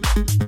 thank you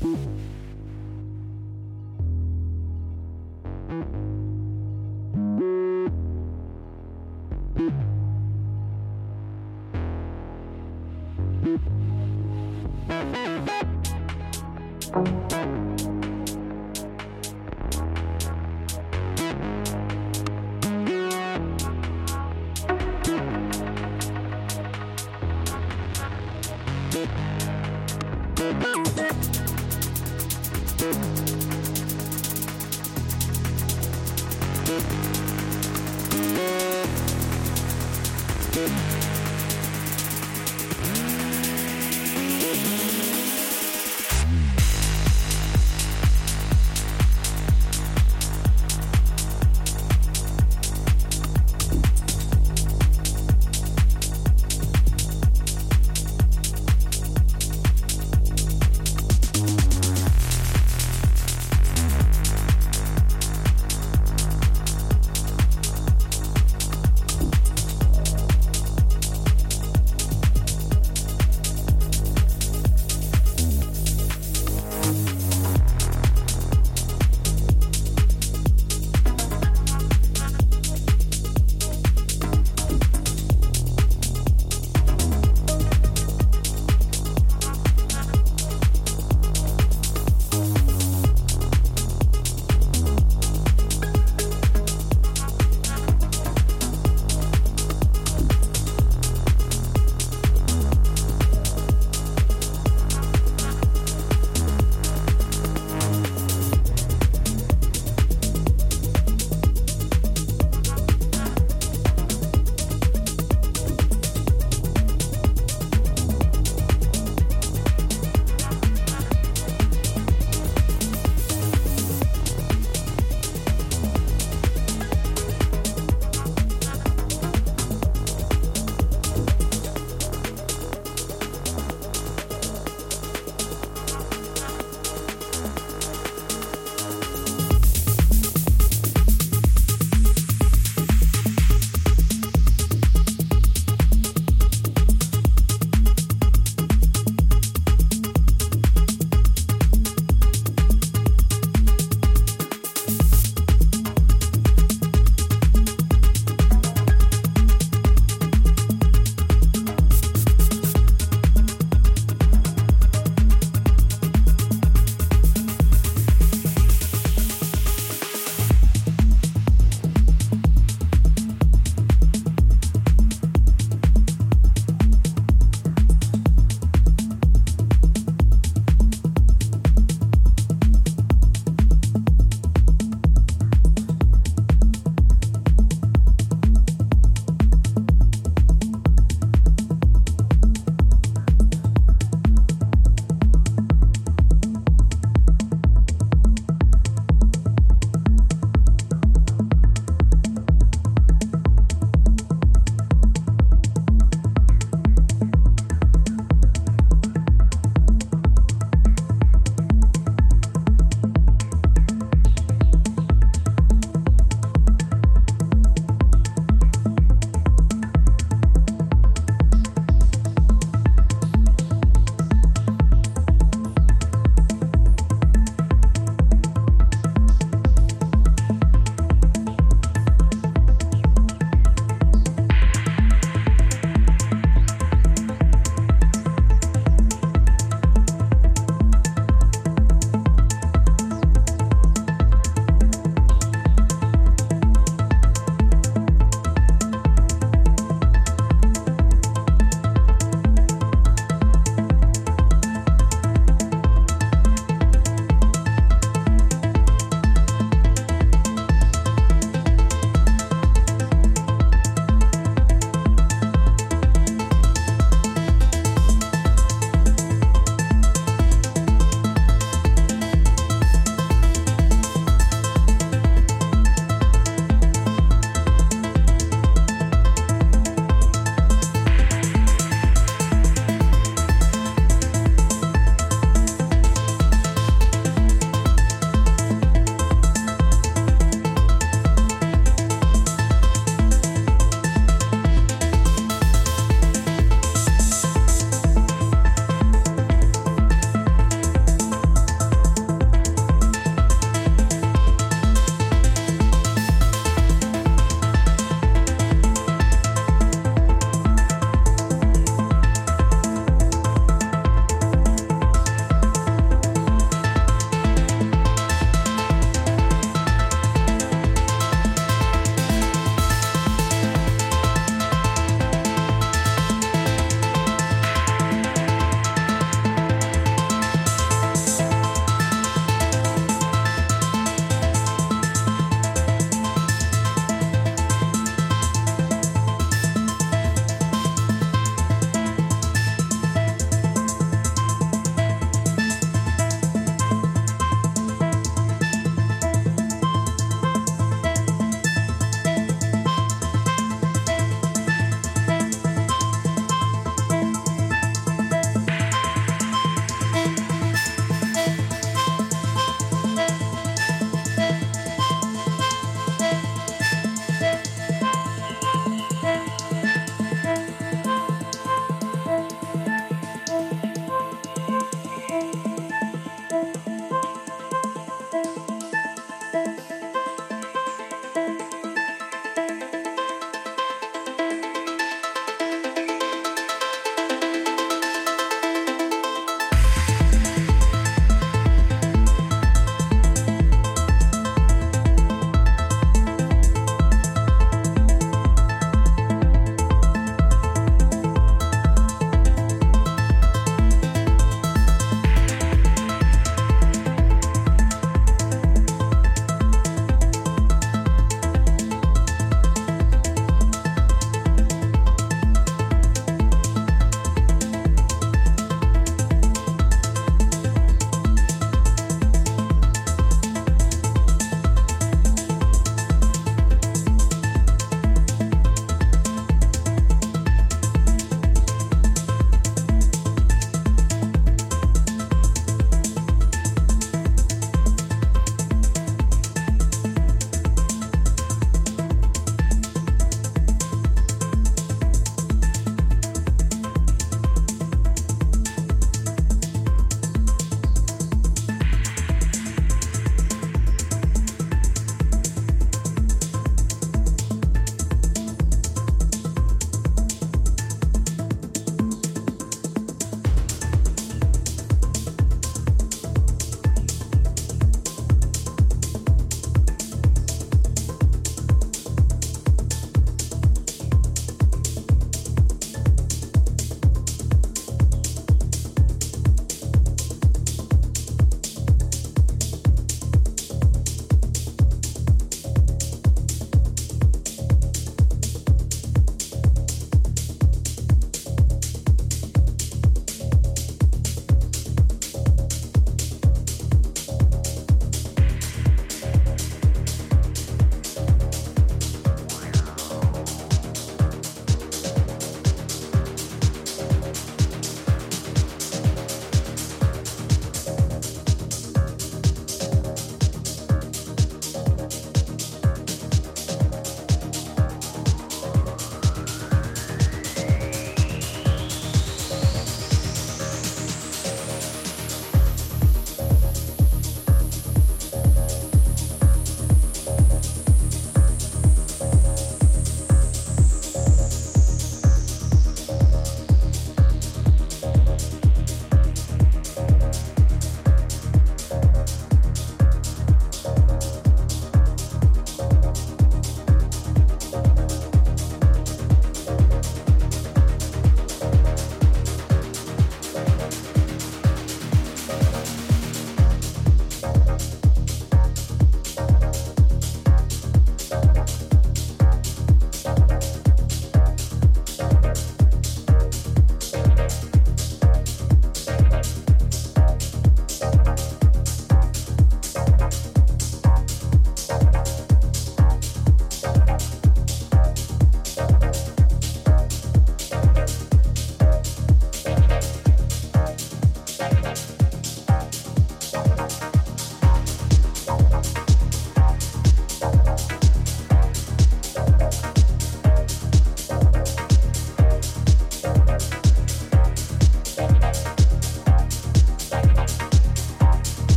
Thank you.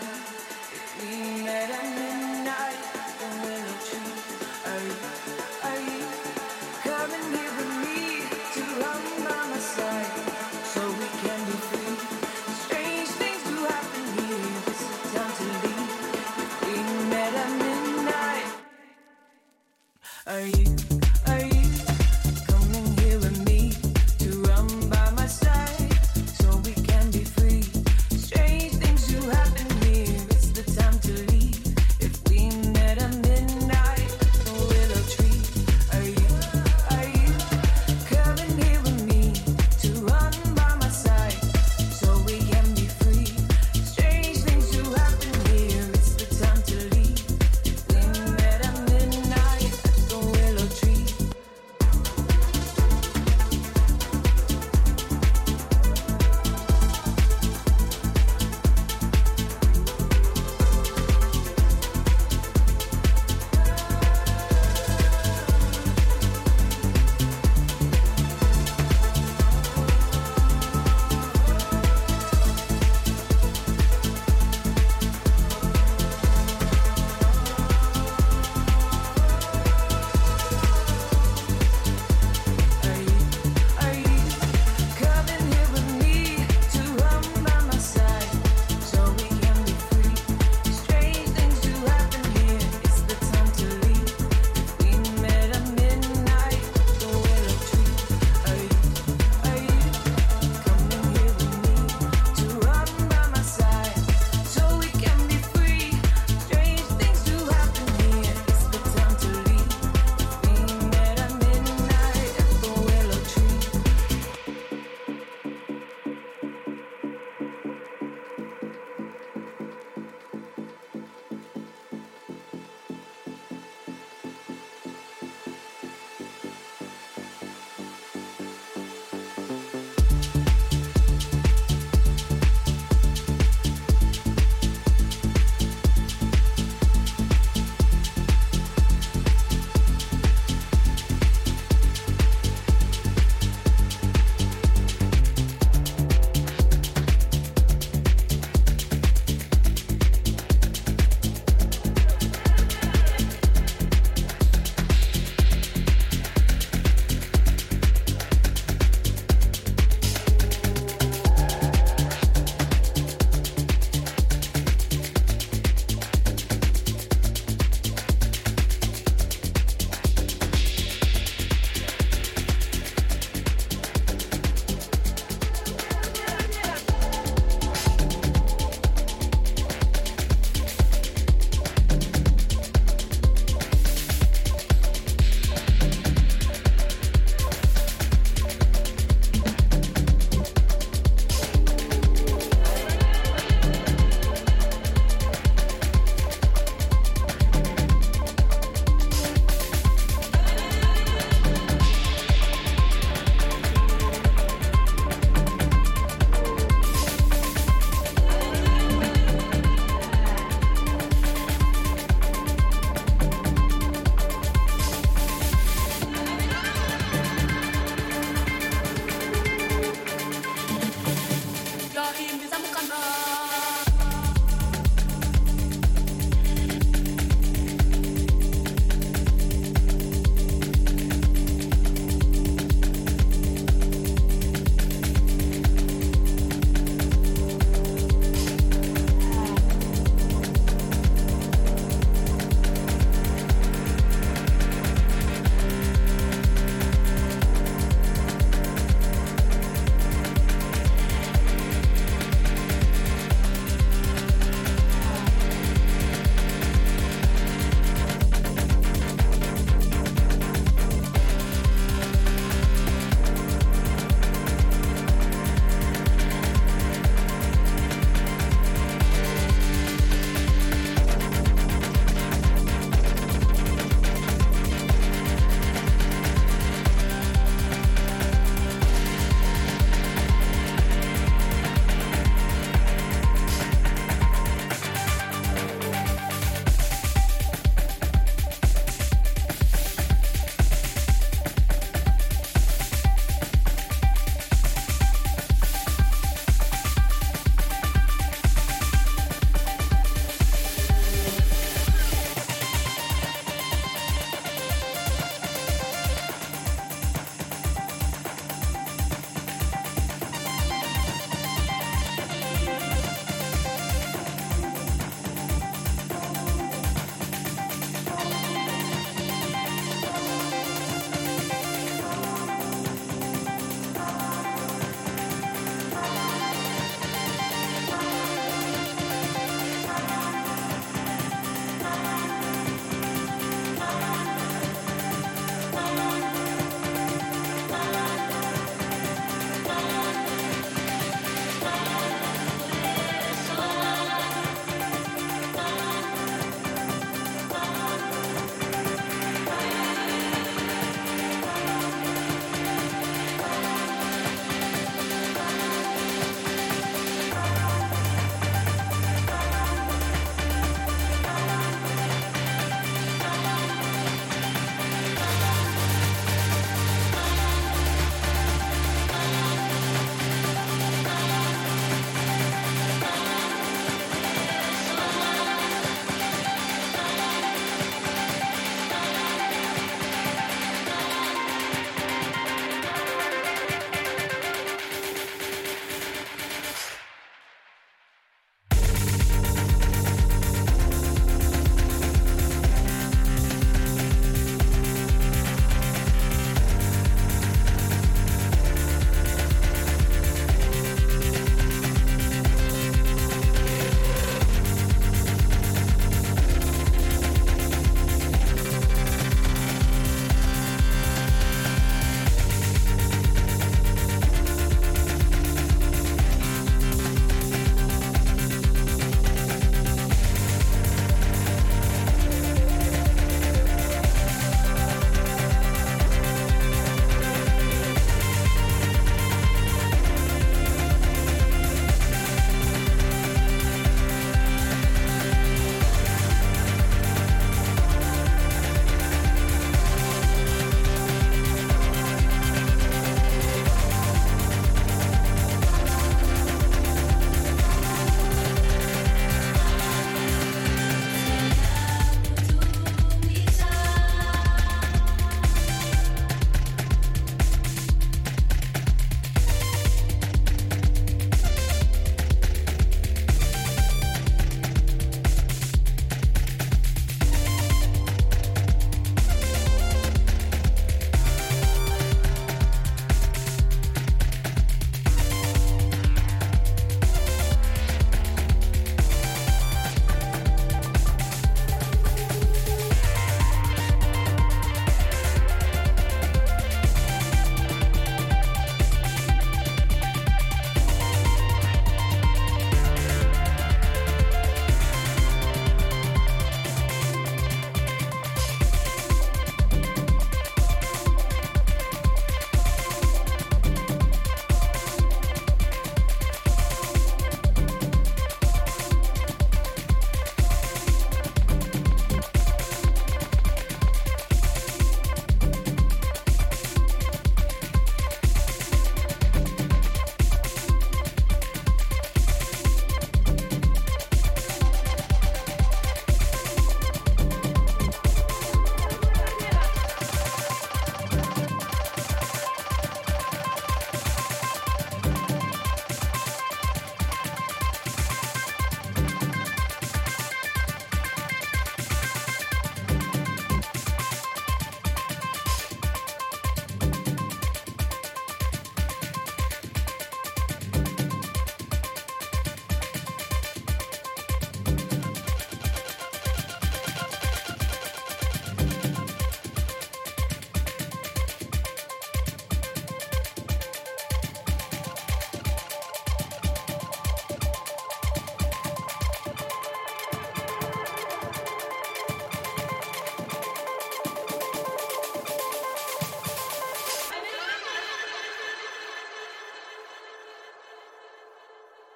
leave.